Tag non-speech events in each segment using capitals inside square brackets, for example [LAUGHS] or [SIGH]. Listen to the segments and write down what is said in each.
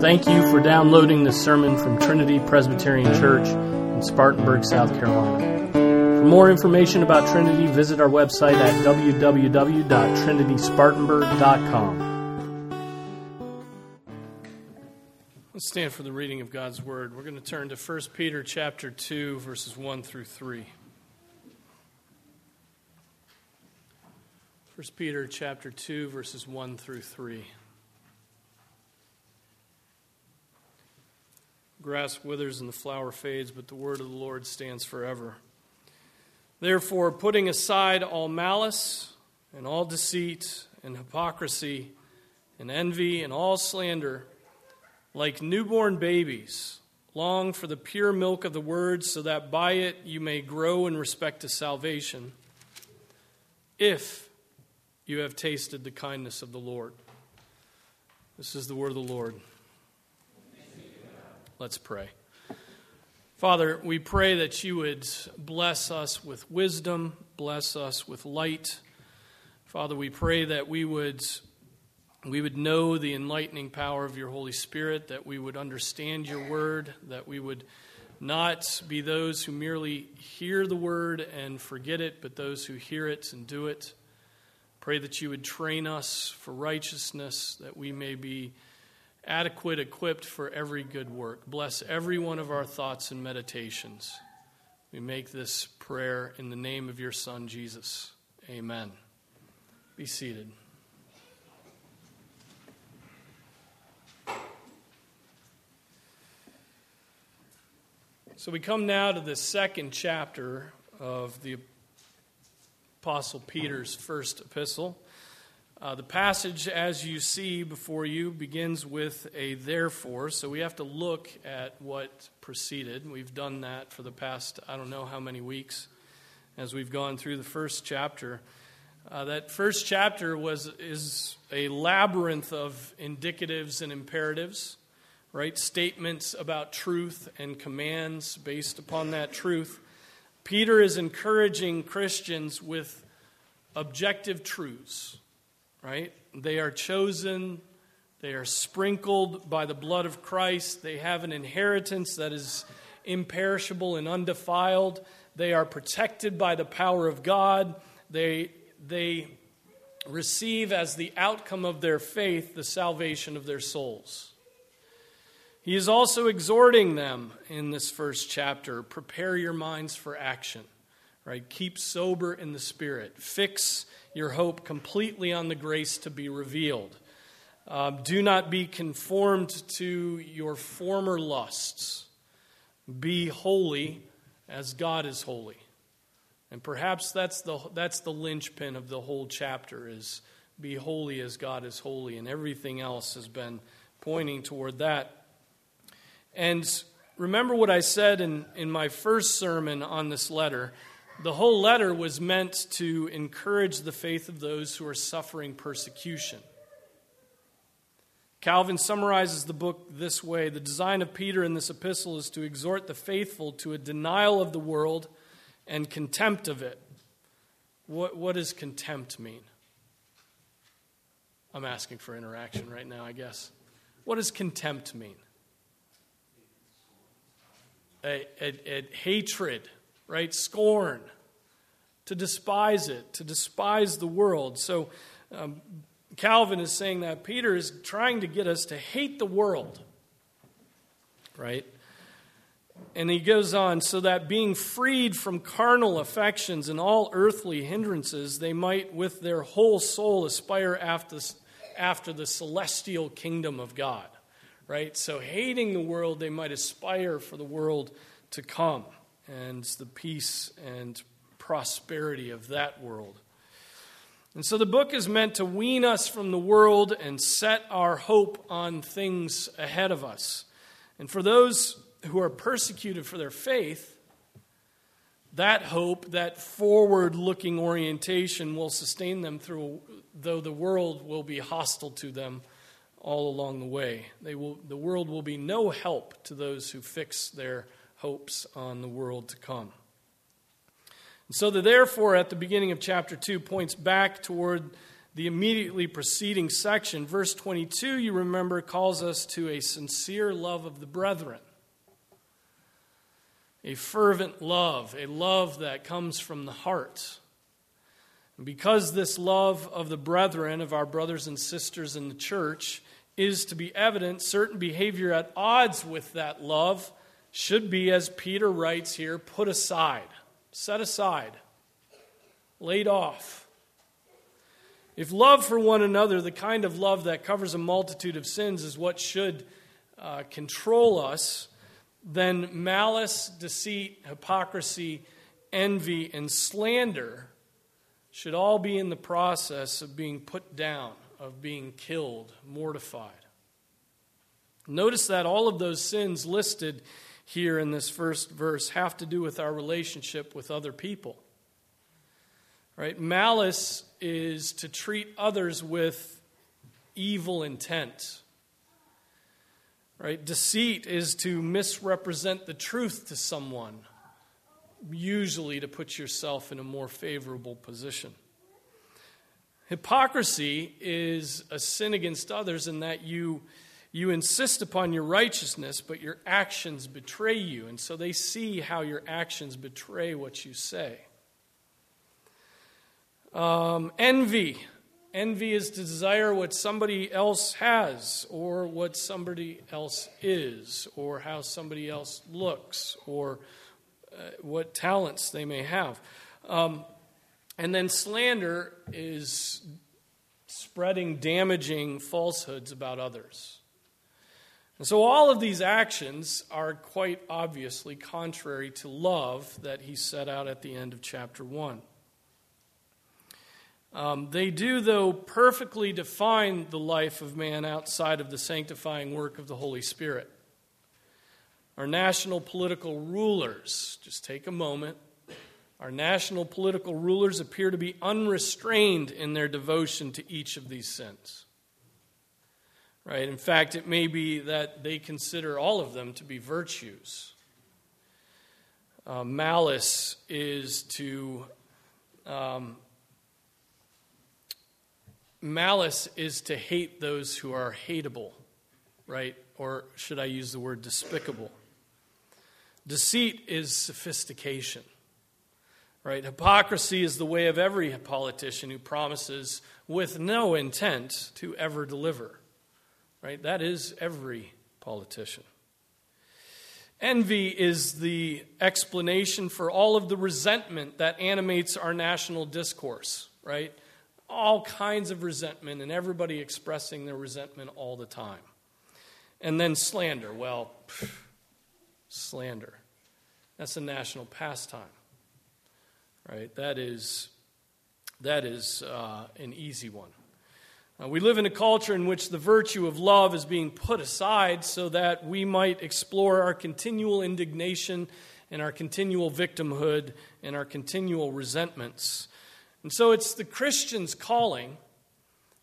Thank you for downloading this sermon from Trinity Presbyterian Church in Spartanburg, South Carolina. For more information about Trinity, visit our website at www.trinityspartanburg.com. Let's stand for the reading of God's Word. We're going to turn to 1 Peter chapter 2, verses 1 through 3. 1 Peter chapter 2, verses 1 through 3. Grass withers and the flower fades, but the word of the Lord stands forever. Therefore, putting aside all malice and all deceit and hypocrisy and envy and all slander, like newborn babies, long for the pure milk of the word, so that by it you may grow in respect to salvation, if you have tasted the kindness of the Lord. This is the word of the Lord. Let's pray. Father, we pray that you would bless us with wisdom, bless us with light. Father, we pray that we would we would know the enlightening power of your Holy Spirit, that we would understand your word, that we would not be those who merely hear the word and forget it, but those who hear it and do it. Pray that you would train us for righteousness, that we may be adequate, equipped for every good work. Bless every one of our thoughts and meditations. We make this prayer in the name of your Son, Jesus. Amen. Be seated. So we come now to the second chapter of the Apostle Peter's first epistle. Uh, the passage, as you see before you, begins with a therefore, so we have to look at what preceded. We've done that for the past, I don't know how many weeks, as we've gone through the first chapter. Uh, that first chapter was is a labyrinth of indicatives and imperatives, right? Statements about truth and commands based upon that truth. Peter is encouraging Christians with objective truths right? They are chosen, they are sprinkled by the blood of Christ, they have an inheritance that is imperishable and undefiled, they are protected by the power of God, they, they receive as the outcome of their faith the salvation of their souls. He is also exhorting them in this first chapter prepare your minds for action, right? Keep sober in the spirit, fix your hope completely on the grace to be revealed. Uh, do not be conformed to your former lusts. Be holy as God is holy. And perhaps that's the, that's the linchpin of the whole chapter is be holy as God is holy. And everything else has been pointing toward that. And remember what I said in, in my first sermon on this letter the whole letter was meant to encourage the faith of those who are suffering persecution. Calvin summarizes the book this way The design of Peter in this epistle is to exhort the faithful to a denial of the world and contempt of it. What, what does contempt mean? I'm asking for interaction right now, I guess. What does contempt mean? A, a, a hatred right? Scorn, to despise it, to despise the world. So um, Calvin is saying that Peter is trying to get us to hate the world, right? And he goes on, so that being freed from carnal affections and all earthly hindrances, they might with their whole soul aspire after, after the celestial kingdom of God. Right? So, hating the world, they might aspire for the world to come and the peace and prosperity of that world. And so the book is meant to wean us from the world and set our hope on things ahead of us. And for those who are persecuted for their faith, that hope, that forward looking orientation will sustain them through, though the world will be hostile to them all along the way. They will, the world will be no help to those who fix their hopes on the world to come. And so, the therefore at the beginning of chapter 2 points back toward the immediately preceding section, verse 22, you remember, calls us to a sincere love of the brethren. A fervent love, a love that comes from the heart. And because this love of the brethren, of our brothers and sisters in the church, is to be evident, certain behavior at odds with that love should be, as Peter writes here, put aside, set aside, laid off. If love for one another, the kind of love that covers a multitude of sins, is what should uh, control us, then malice, deceit, hypocrisy, envy, and slander should all be in the process of being put down, of being killed, mortified. Notice that all of those sins listed here in this first verse have to do with our relationship with other people. Right? Malice is to treat others with evil intent. Right? Deceit is to misrepresent the truth to someone, usually to put yourself in a more favorable position. Hypocrisy is a sin against others in that you, you insist upon your righteousness, but your actions betray you. And so they see how your actions betray what you say. Um, envy. Envy is to desire what somebody else has, or what somebody else is, or how somebody else looks, or uh, what talents they may have. Um, and then slander is spreading damaging falsehoods about others. And so all of these actions are quite obviously contrary to love that he set out at the end of chapter 1. Um, they do, though, perfectly define the life of man outside of the sanctifying work of the Holy Spirit. Our national political rulers, just take a moment. Our national political rulers appear to be unrestrained in their devotion to each of these sins. Right? In fact, it may be that they consider all of them to be virtues. Uh, malice is to um, Malice is to hate those who are hateable, right? Or should I use the word despicable? Deceit is sophistication, right? Hypocrisy is the way of every politician who promises with no intent to ever deliver, right? That is every politician. Envy is the explanation for all of the resentment that animates our national discourse, right? all kinds of resentment and everybody expressing their resentment all the time. And then slander. Well, pff, slander. That's a national pastime, right? That is, that is uh, an easy one. Uh, we live in a culture in which the virtue of love is being put aside so that we might explore our continual indignation and our continual victimhood and our continual resentments. And so it's the Christian's calling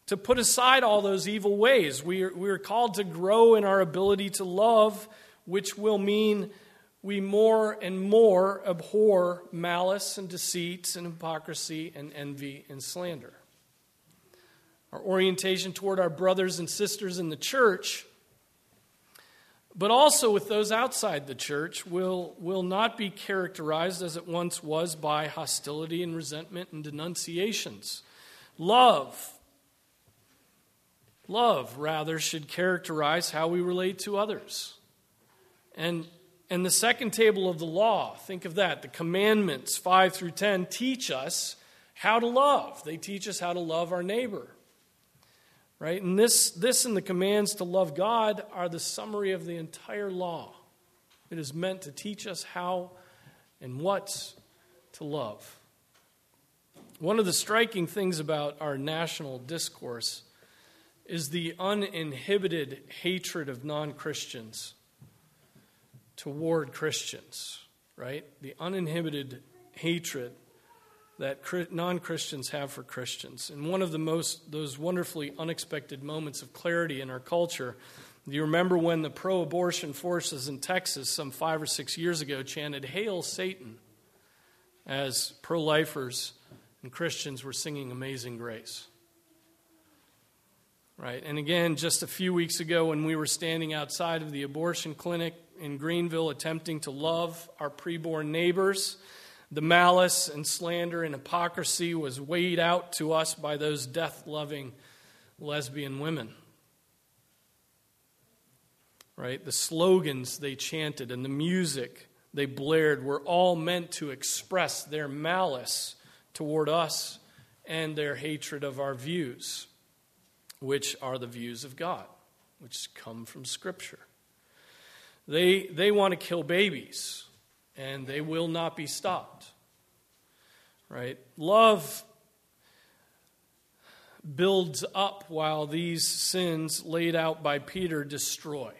to put aside all those evil ways. We are, we are called to grow in our ability to love, which will mean we more and more abhor malice and deceit and hypocrisy and envy and slander. Our orientation toward our brothers and sisters in the church but also with those outside the church will, will not be characterized as it once was by hostility and resentment and denunciations. Love, love rather, should characterize how we relate to others. And, and the second table of the law, think of that. The commandments, 5 through 10, teach us how to love. They teach us how to love our neighbor. Right? And this, this and the commands to love God are the summary of the entire law. It is meant to teach us how and what to love. One of the striking things about our national discourse is the uninhibited hatred of non Christians toward Christians, right? The uninhibited hatred that non Christians have for Christians. And one of the most, those wonderfully unexpected moments of clarity in our culture, do you remember when the pro abortion forces in Texas some five or six years ago chanted, Hail Satan, as pro lifers and Christians were singing Amazing Grace? Right? And again, just a few weeks ago when we were standing outside of the abortion clinic in Greenville attempting to love our preborn neighbors, the malice and slander and hypocrisy was weighed out to us by those death loving lesbian women. Right? The slogans they chanted and the music they blared were all meant to express their malice toward us and their hatred of our views which are the views of God, which come from Scripture. They, they want to kill babies, and they will not be stopped. Right? Love builds up while these sins laid out by Peter destroy.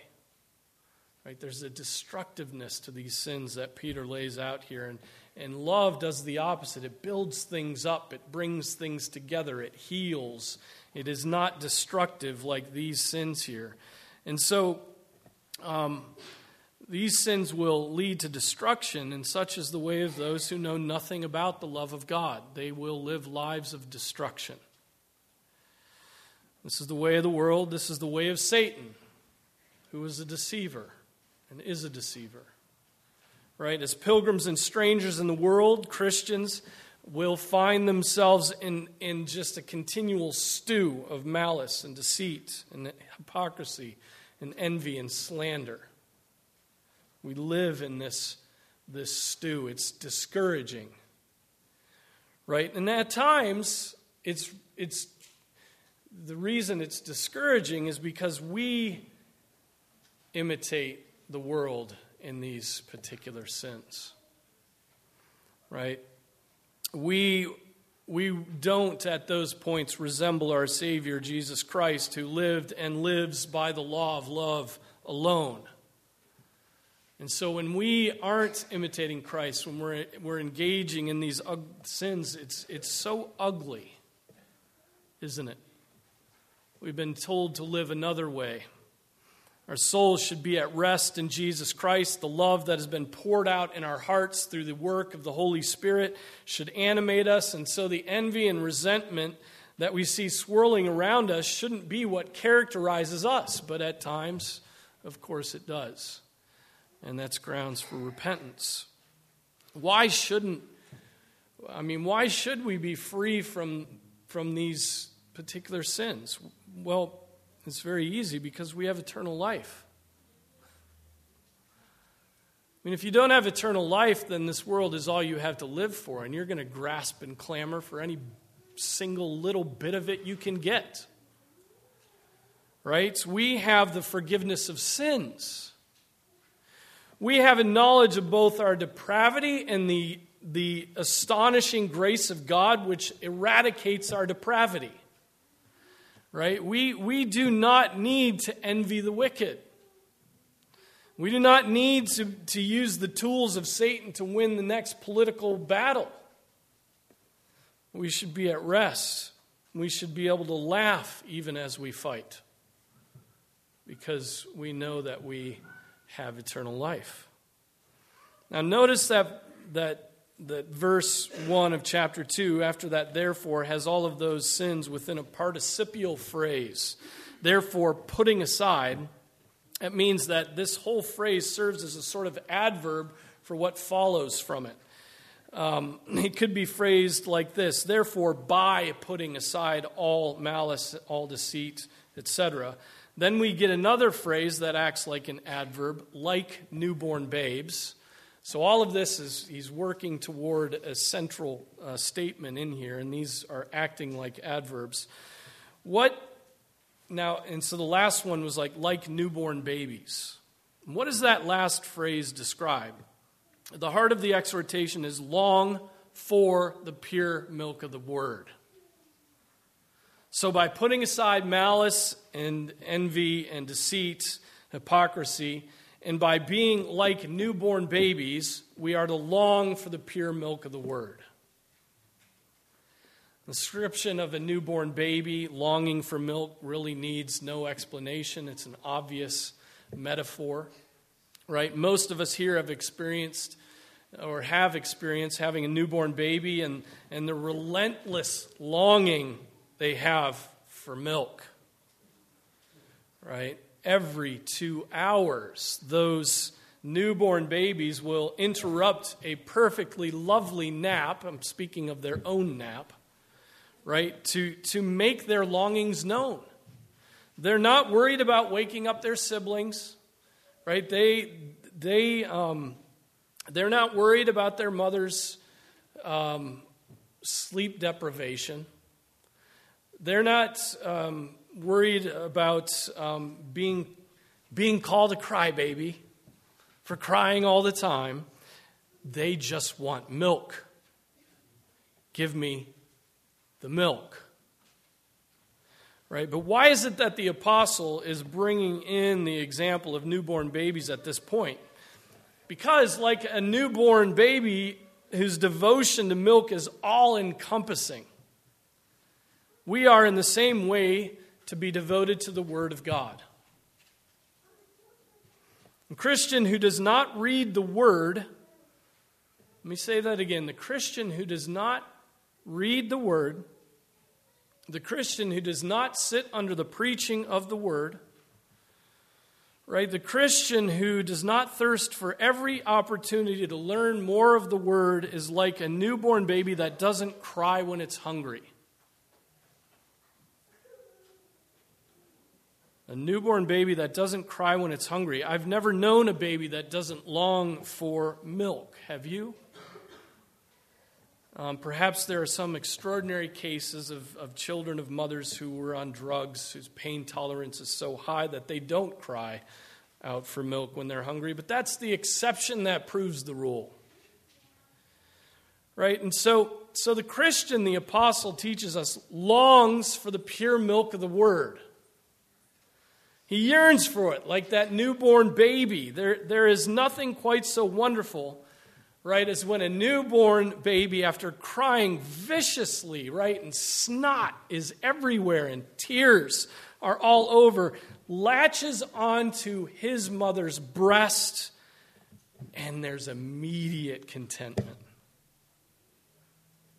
Right? There's a destructiveness to these sins that Peter lays out here. And, and love does the opposite. It builds things up, it brings things together, it heals, it is not destructive like these sins here. And so, um, these sins will lead to destruction, and such is the way of those who know nothing about the love of God. They will live lives of destruction. This is the way of the world. This is the way of Satan, who is a deceiver and is a deceiver. Right? As pilgrims and strangers in the world, Christians will find themselves in, in just a continual stew of malice and deceit and hypocrisy and envy and slander. We live in this, this stew. It's discouraging. Right? And at times, it's, it's the reason it's discouraging is because we imitate the world in these particular sins. Right? we, we don't at those points resemble our Savior, Jesus Christ, who lived and lives by the law of love alone. And so when we aren't imitating Christ, when we're, we're engaging in these sins, it's, it's so ugly, isn't it? We've been told to live another way. Our souls should be at rest in Jesus Christ. The love that has been poured out in our hearts through the work of the Holy Spirit should animate us. And so the envy and resentment that we see swirling around us shouldn't be what characterizes us, but at times, of course, it does. And that's grounds for repentance. Why shouldn't, I mean, why should we be free from, from these particular sins? Well, it's very easy because we have eternal life. I mean, if you don't have eternal life, then this world is all you have to live for, and you're going to grasp and clamor for any single little bit of it you can get. Right? We have the forgiveness of sins. We have a knowledge of both our depravity and the, the astonishing grace of God, which eradicates our depravity right? We, we do not need to envy the wicked. We do not need to, to use the tools of Satan to win the next political battle. We should be at rest. We should be able to laugh even as we fight because we know that we have eternal life. Now, notice that, that that verse 1 of chapter 2, after that, therefore, has all of those sins within a participial phrase. Therefore, putting aside, it means that this whole phrase serves as a sort of adverb for what follows from it. Um, [CLEARS THROAT] it could be phrased like this Therefore, by putting aside all malice, all deceit, etc. Then we get another phrase that acts like an adverb, like newborn babes. So, all of this is, he's working toward a central uh, statement in here, and these are acting like adverbs. What, now, and so the last one was like, like newborn babies. What does that last phrase describe? The heart of the exhortation is long for the pure milk of the word. So, by putting aside malice and envy and deceit, hypocrisy, and by being like newborn babies, we are to long for the pure milk of the word. The description of a newborn baby longing for milk really needs no explanation. It's an obvious metaphor, right? Most of us here have experienced or have experienced having a newborn baby and, and the relentless longing they have for milk. right? Every two hours, those newborn babies will interrupt a perfectly lovely nap. I'm speaking of their own nap, right? To, to make their longings known. They're not worried about waking up their siblings, right? They, they, um, they're not worried about their mother's um, sleep deprivation. They're not um, worried about um, being, being called a crybaby for crying all the time. They just want milk. Give me the milk. Right? But why is it that the apostle is bringing in the example of newborn babies at this point? Because, like a newborn baby whose devotion to milk is all encompassing, we are in the same way to be devoted to the Word of God. A Christian who does not read the Word, let me say that again the Christian who does not read the Word, the Christian who does not sit under the preaching of the Word, right? The Christian who does not thirst for every opportunity to learn more of the Word is like a newborn baby that doesn't cry when it's hungry. A newborn baby that doesn't cry when it's hungry. I've never known a baby that doesn't long for milk. Have you? Um, perhaps there are some extraordinary cases of, of children of mothers who were on drugs whose pain tolerance is so high that they don't cry out for milk when they're hungry, but that's the exception that proves the rule. Right? And so, so the Christian, the apostle, teaches us, longs for the pure milk of the word. He yearns for it like that newborn baby. There, there is nothing quite so wonderful, right, as when a newborn baby, after crying viciously, right, and snot is everywhere and tears are all over, latches onto his mother's breast, and there's immediate contentment.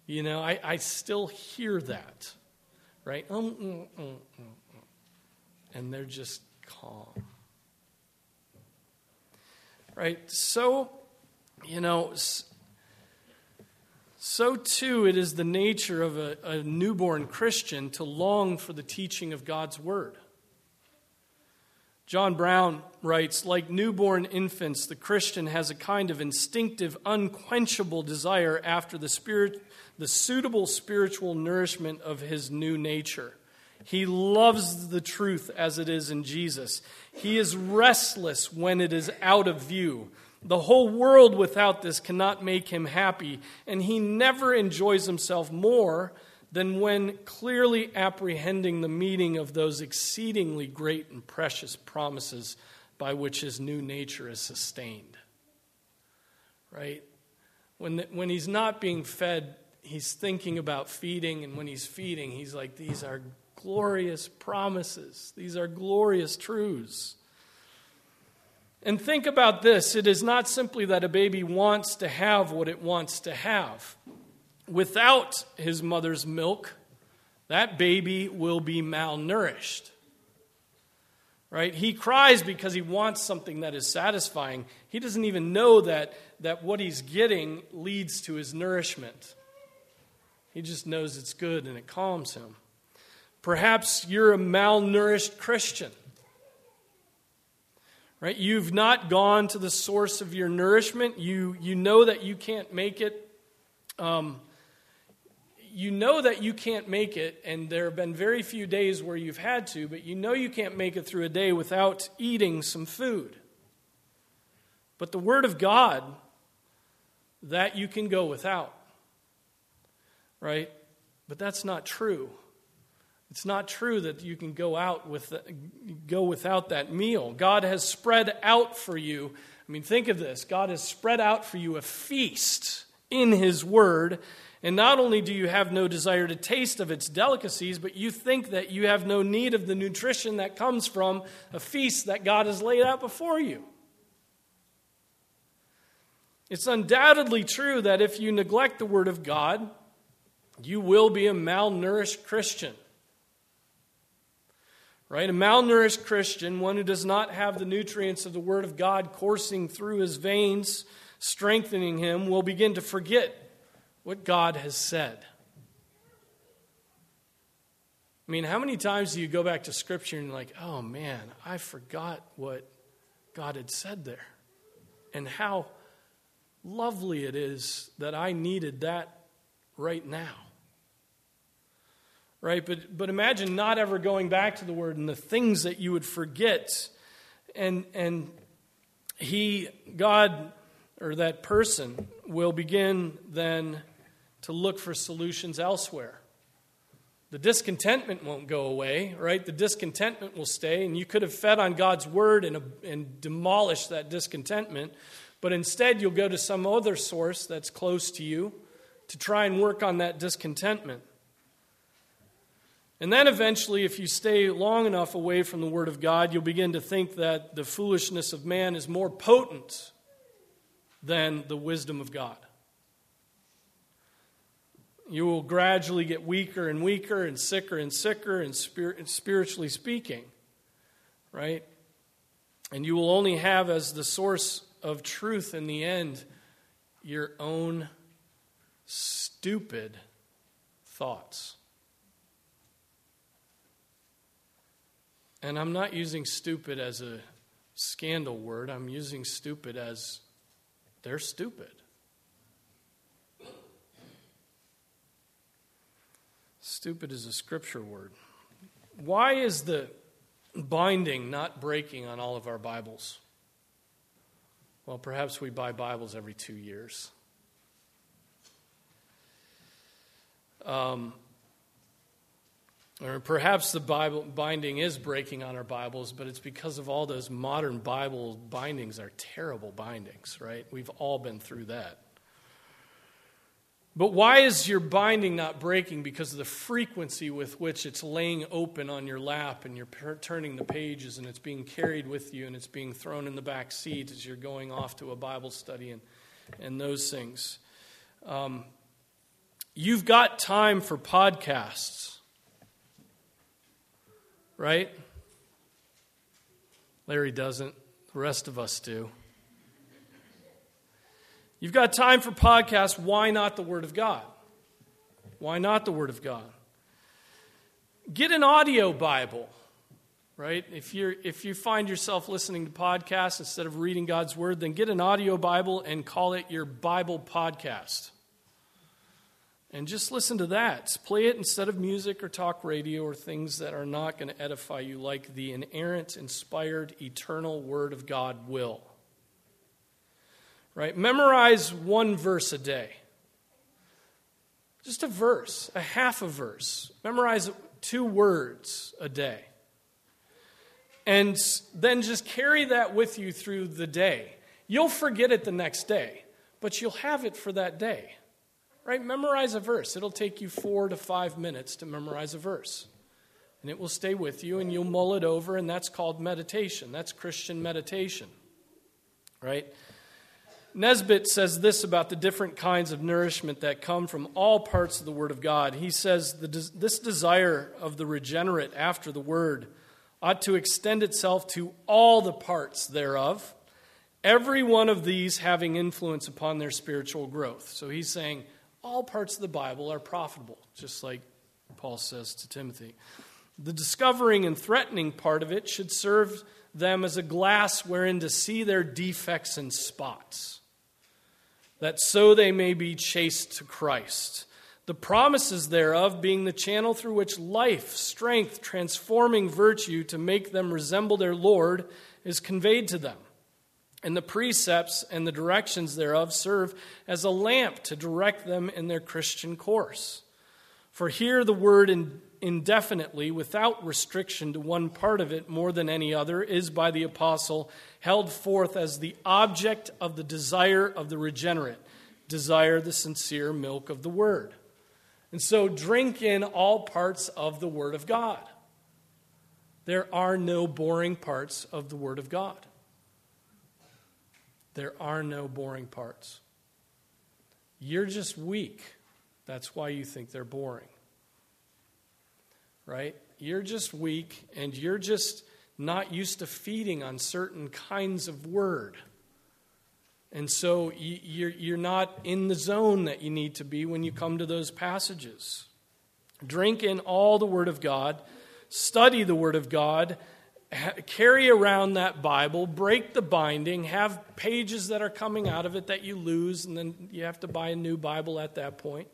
You know, I, I still hear that, right? Um, mm, mm, mm and they're just calm. Right? So, you know, so too it is the nature of a, a newborn Christian to long for the teaching of God's Word. John Brown writes Like newborn infants, the Christian has a kind of instinctive, unquenchable desire after the, spirit, the suitable spiritual nourishment of his new nature. He loves the truth as it is in Jesus. He is restless when it is out of view. The whole world without this cannot make him happy, and he never enjoys himself more than when clearly apprehending the meaning of those exceedingly great and precious promises by which his new nature is sustained. Right? When, the, when he's not being fed, he's thinking about feeding, and when he's feeding, he's like, These are glorious promises. These are glorious truths. And think about this it is not simply that a baby wants to have what it wants to have. Without his mother's milk, that baby will be malnourished. Right? He cries because he wants something that is satisfying. He doesn't even know that, that what he's getting leads to his nourishment. He just knows it's good and it calms him. Perhaps you're a malnourished Christian. Right? You've not gone to the source of your nourishment. You, you know that you can't make it. Um, you know that you can't make it, and there have been very few days where you've had to, but you know you can't make it through a day without eating some food. But the Word of God, that you can go without. Right? But that's not true. It's not true that you can go out with go without that meal. God has spread out for you. I mean, think of this. God has spread out for you a feast in his word, and not only do you have no desire to taste of its delicacies, but you think that you have no need of the nutrition that comes from a feast that God has laid out before you. It's undoubtedly true that if you neglect the word of God, you will be a malnourished Christian Right? A malnourished Christian, one who does not have the nutrients of the Word of God coursing through his veins, strengthening him, will begin to forget what God has said. I mean, how many times do you go back to Scripture and you're like, oh man, I forgot what God had said there? And how lovely it is that I needed that right now. Right? But, but imagine not ever going back to the Word and the things that you would forget. And, and He, God, or that person, will begin then to look for solutions elsewhere. The discontentment won't go away, right? The discontentment will stay, and you could have fed on God's word and, and demolished that discontentment, but instead you'll go to some other source that's close to you to try and work on that discontentment. And then eventually, if you stay long enough away from the Word of God, you'll begin to think that the foolishness of man is more potent than the wisdom of God. You will gradually get weaker and weaker and sicker and sicker and spirit, spiritually speaking, right? And you will only have as the source of truth in the end your own stupid thoughts. And I'm not using stupid as a scandal word, I'm using stupid as they're stupid. Stupid is a scripture word. Why is the binding not breaking on all of our Bibles? Well, perhaps we buy Bibles every two years. Um, or perhaps the Bible binding is breaking on our Bibles, but it's because of all those modern Bible bindings are terrible bindings, right? We've all been through that. But why is your binding not breaking? Because of the frequency with which it's laying open on your lap and you're per- turning the pages and it's being carried with you and it's being thrown in the back seat as you're going off to a Bible study and, and those things. Um, you've got time for podcasts, right? Larry doesn't, the rest of us do. You've got time for podcasts. Why not the Word of God? Why not the Word of God? Get an audio Bible, right? If, you're, if you find yourself listening to podcasts instead of reading God's Word, then get an audio Bible and call it your Bible podcast. And just listen to that. Play it instead of music or talk radio or things that are not going to edify you, like the inerrant, inspired, eternal Word of God will. Right? Memorize one verse a day. Just a verse, a half a verse. Memorize two words a day. And then just carry that with you through the day. You'll forget it the next day, but you'll have it for that day. Right? Memorize a verse. It'll take you four to five minutes to memorize a verse. And it will stay with you, and you'll mull it over, and that's called meditation. That's Christian meditation. Right? Nisbet says this about the different kinds of nourishment that come from all parts of the Word of God. He says this desire of the regenerate after the Word ought to extend itself to all the parts thereof, every one of these having influence upon their spiritual growth. So he's saying all parts of the Bible are profitable, just like Paul says to Timothy. The discovering and threatening part of it should serve them as a glass wherein to see their defects and spots that so they may be chaste to Christ. The promises thereof being the channel through which life, strength, transforming virtue to make them resemble their Lord is conveyed to them. And the precepts and the directions thereof serve as a lamp to direct them in their Christian course. For here the word indefinitely, without restriction to one part of it more than any other, is by the apostle held forth as the object of the desire of the regenerate, desire the sincere milk of the word. And so drink in all parts of the word of God. There are no boring parts of the word of God. There are no boring parts. You're just weak. That's why you think they're boring. right? You're just weak and you're just not used to feeding on certain kinds of word. And so you're not in the zone that you need to be when you come to those passages. Drink in all the Word of God, study the Word of God, carry around that Bible, break the binding, have pages that are coming out of it that you lose, and then you have to buy a new Bible at that point.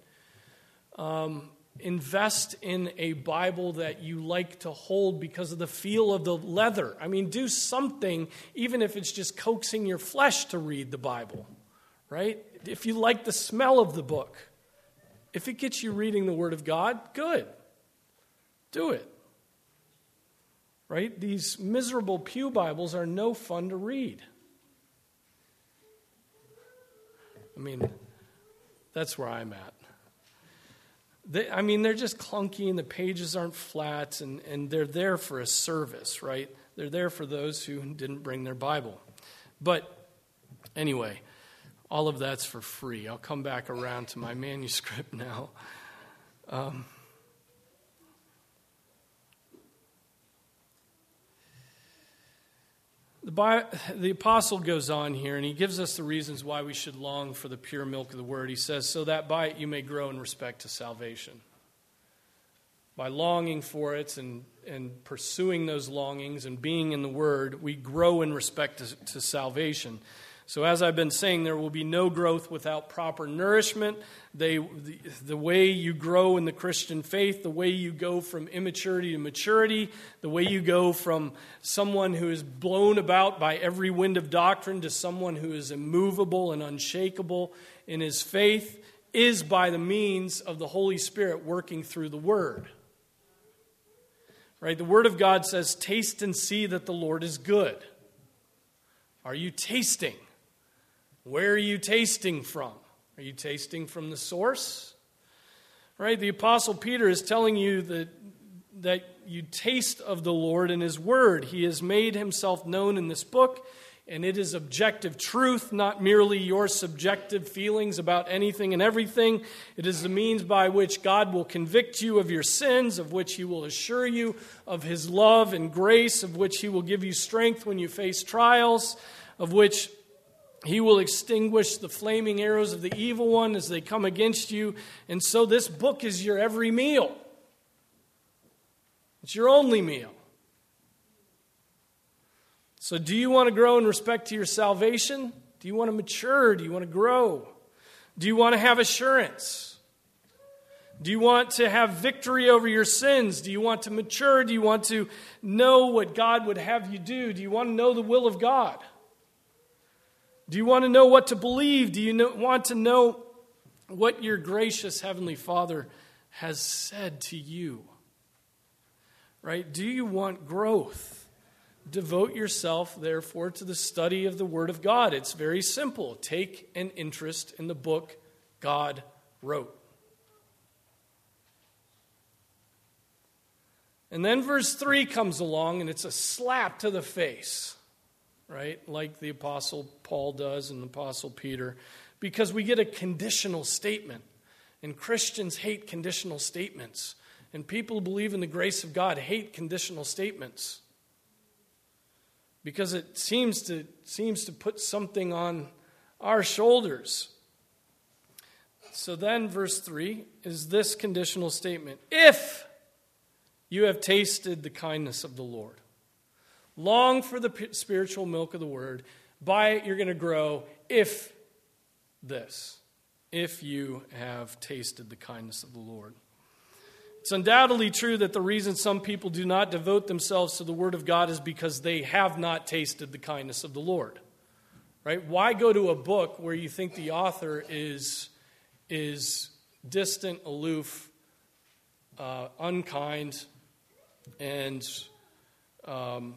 Um, invest in a Bible that you like to hold because of the feel of the leather. I mean, do something, even if it's just coaxing your flesh to read the Bible, right? If you like the smell of the book, if it gets you reading the Word of God, good. Do it. Right? These miserable Pew Bibles are no fun to read. I mean, that's where I'm at. They, I mean, they're just clunky and the pages aren't flat, and, and they're there for a service, right? They're there for those who didn't bring their Bible. But anyway, all of that's for free. I'll come back around to my manuscript [LAUGHS] now. Um, The, the apostle goes on here and he gives us the reasons why we should long for the pure milk of the word. He says, So that by it you may grow in respect to salvation. By longing for it and, and pursuing those longings and being in the word, we grow in respect to, to salvation. So, as I've been saying, there will be no growth without proper nourishment. They, the, the, way you grow in the Christian faith, the way you go from immaturity to maturity, the way you go from someone who is blown about by every wind of doctrine to someone who is immovable and unshakable in his faith, is by the means of the Holy Spirit working through the Word. Right? The Word of God says, Taste and see that the Lord is good. Are you tasting? Where are you tasting from? Are you tasting from the source? Right? The Apostle Peter is telling you that, that you taste of the Lord in His Word. He has made Himself known in this book, and it is objective truth, not merely your subjective feelings about anything and everything. It is the means by which God will convict you of your sins, of which He will assure you of His love and grace, of which He will give you strength when you face trials, of which he will extinguish the flaming arrows of the evil one as they come against you. And so, this book is your every meal. It's your only meal. So, do you want to grow in respect to your salvation? Do you want to mature? Do you want to grow? Do you want to have assurance? Do you want to have victory over your sins? Do you want to mature? Do you want to know what God would have you do? Do you want to know the will of God? Do you want to know what to believe? Do you know, want to know what your gracious Heavenly Father has said to you? Right? Do you want growth? Devote yourself, therefore, to the study of the Word of God. It's very simple. Take an interest in the book God wrote. And then verse 3 comes along, and it's a slap to the face right? Like the Apostle Paul does and the Apostle Peter, because we get a conditional statement. And Christians hate conditional statements. And people who believe in the grace of God hate conditional statements. Because it seems to, seems to put something on our shoulders. So then, verse 3 is this conditional statement If you have tasted the kindness of the Lord. Long for the spiritual milk of the word. By it, you're going to grow if this, if you have tasted the kindness of the Lord. It's undoubtedly true that the reason some people do not devote themselves to the Word of God is because they have not tasted the kindness of the Lord. Right? Why go to a book where you think the author is, is distant, aloof, uh, unkind, and um,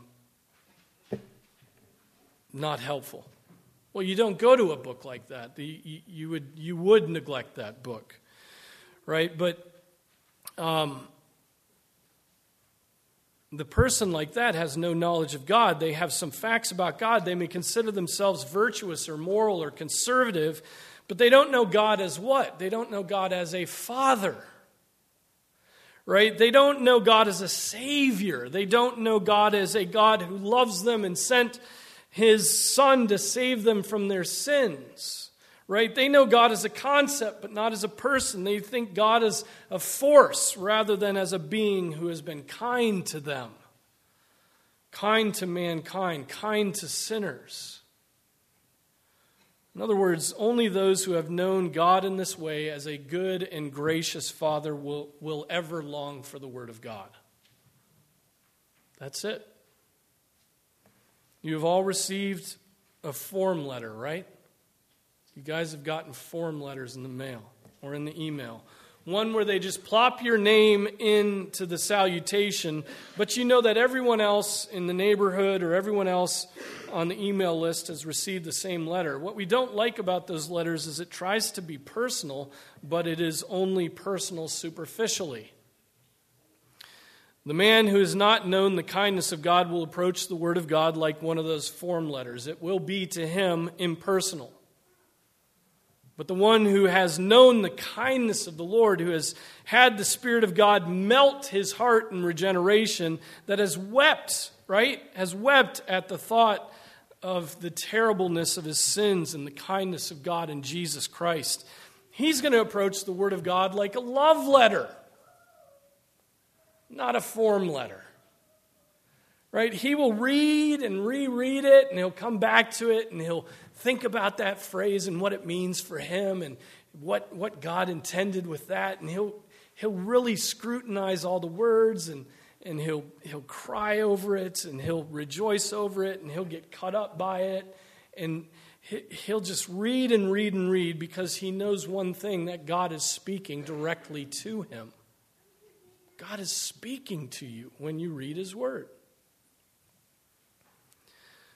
not helpful. Well, you don't go to a book like that. You, would, you would neglect that book, right? But um, the person like that has no knowledge of God. They have some facts about God. They may consider themselves virtuous or moral or conservative, but they don't know God as what? They don't know God as a father. right? They don't know God as a Savior. They don't know God as a God who loves them and sent His Son to save them from their sins, right? They know God as a concept, but not as a person. They think God as a force rather than as a being who has been kind to them, kind to mankind, kind to sinners. In other words, only those who have known God in this way as a good and gracious Father will, will ever long for the Word of God. That's it. You have all received a form letter, right? You guys have gotten form letters in the mail or in the email. One where they just plop your name into the salutation, but you know that everyone else in the neighborhood or everyone else on the email list has received the same letter. What we don't like about those letters is it tries to be personal, but it is only personal superficially. The man who has not known the kindness of God will approach the Word of God like one of those form letters. It will be to him impersonal. But the one who has known the kindness of the Lord, who has had the Spirit of God melt his heart in regeneration, that has wept, right? Has wept at the thought of the terribleness of his sins and the kindness of God in Jesus Christ. He's going to approach the Word of God like a love letter, not a form letter. Right? He will read and reread it, and he'll come back to it, and he'll think about that phrase and what it means for him and what, what God intended with that. And he'll, he'll really scrutinize all the words and and he'll, he'll cry over it and he'll rejoice over it and he'll get caught up by it. And he'll just read and read and read because he knows one thing that God is speaking directly to him. God is speaking to you when you read his word.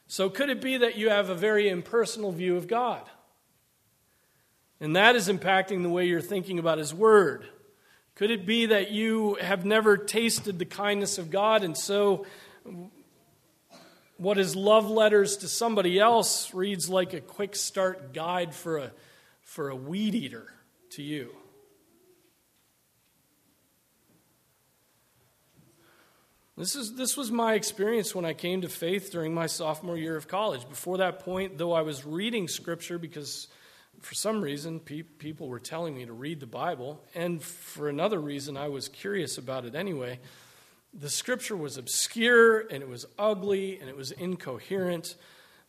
So, could it be that you have a very impersonal view of God? And that is impacting the way you're thinking about his word. Could it be that you have never tasted the kindness of God, and so what is love letters to somebody else reads like a quick start guide for a, for a weed eater to you? This, is, this was my experience when I came to faith during my sophomore year of college. Before that point, though I was reading Scripture because for some reason, pe- people were telling me to read the Bible, and for another reason, I was curious about it anyway. The scripture was obscure, and it was ugly, and it was incoherent.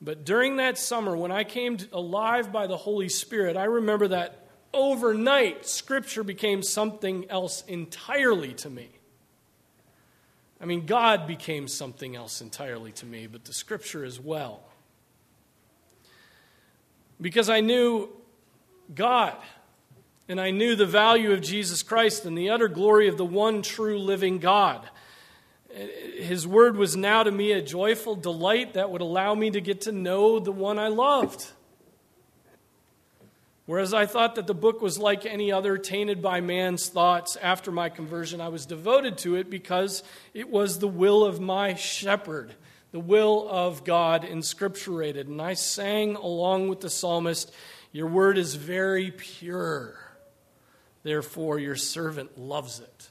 But during that summer, when I came alive by the Holy Spirit, I remember that overnight, scripture became something else entirely to me. I mean, God became something else entirely to me, but the scripture as well. Because I knew God. And I knew the value of Jesus Christ and the utter glory of the one true living God. His word was now to me a joyful delight that would allow me to get to know the one I loved. Whereas I thought that the book was like any other, tainted by man's thoughts, after my conversion, I was devoted to it because it was the will of my shepherd, the will of God inscripturated. And I sang along with the psalmist, your word is very pure. Therefore, your servant loves it.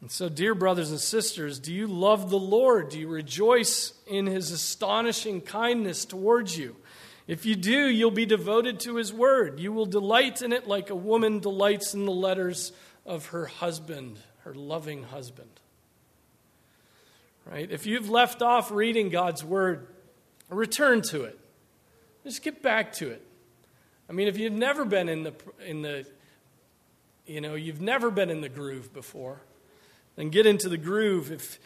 And so, dear brothers and sisters, do you love the Lord? Do you rejoice in his astonishing kindness towards you? If you do, you'll be devoted to his word. You will delight in it like a woman delights in the letters of her husband, her loving husband. Right? If you've left off reading God's word, return to it. Just get back to it. I mean, if you've never been in the, in the you know, you've never been in the groove before, then get into the groove. If,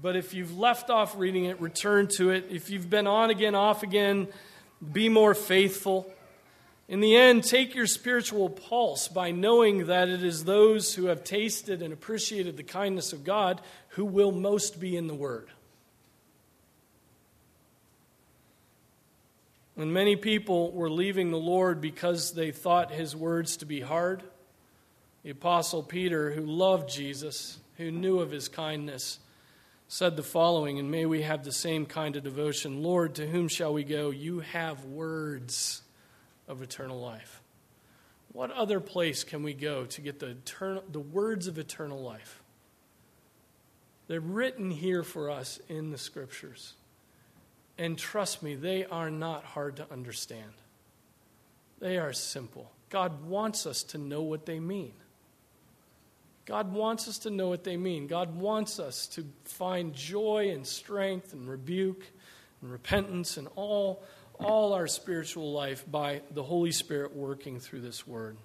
but if you've left off reading it, return to it. If you've been on again, off again, be more faithful. In the end, take your spiritual pulse by knowing that it is those who have tasted and appreciated the kindness of God who will most be in the Word. When many people were leaving the Lord because they thought his words to be hard, the Apostle Peter, who loved Jesus, who knew of his kindness, said the following, and may we have the same kind of devotion Lord, to whom shall we go? You have words of eternal life. What other place can we go to get the, eternal, the words of eternal life? They're written here for us in the scriptures. And trust me, they are not hard to understand. They are simple. God wants us to know what they mean. God wants us to know what they mean. God wants us to find joy and strength and rebuke and repentance and all, all our spiritual life by the Holy Spirit working through this word.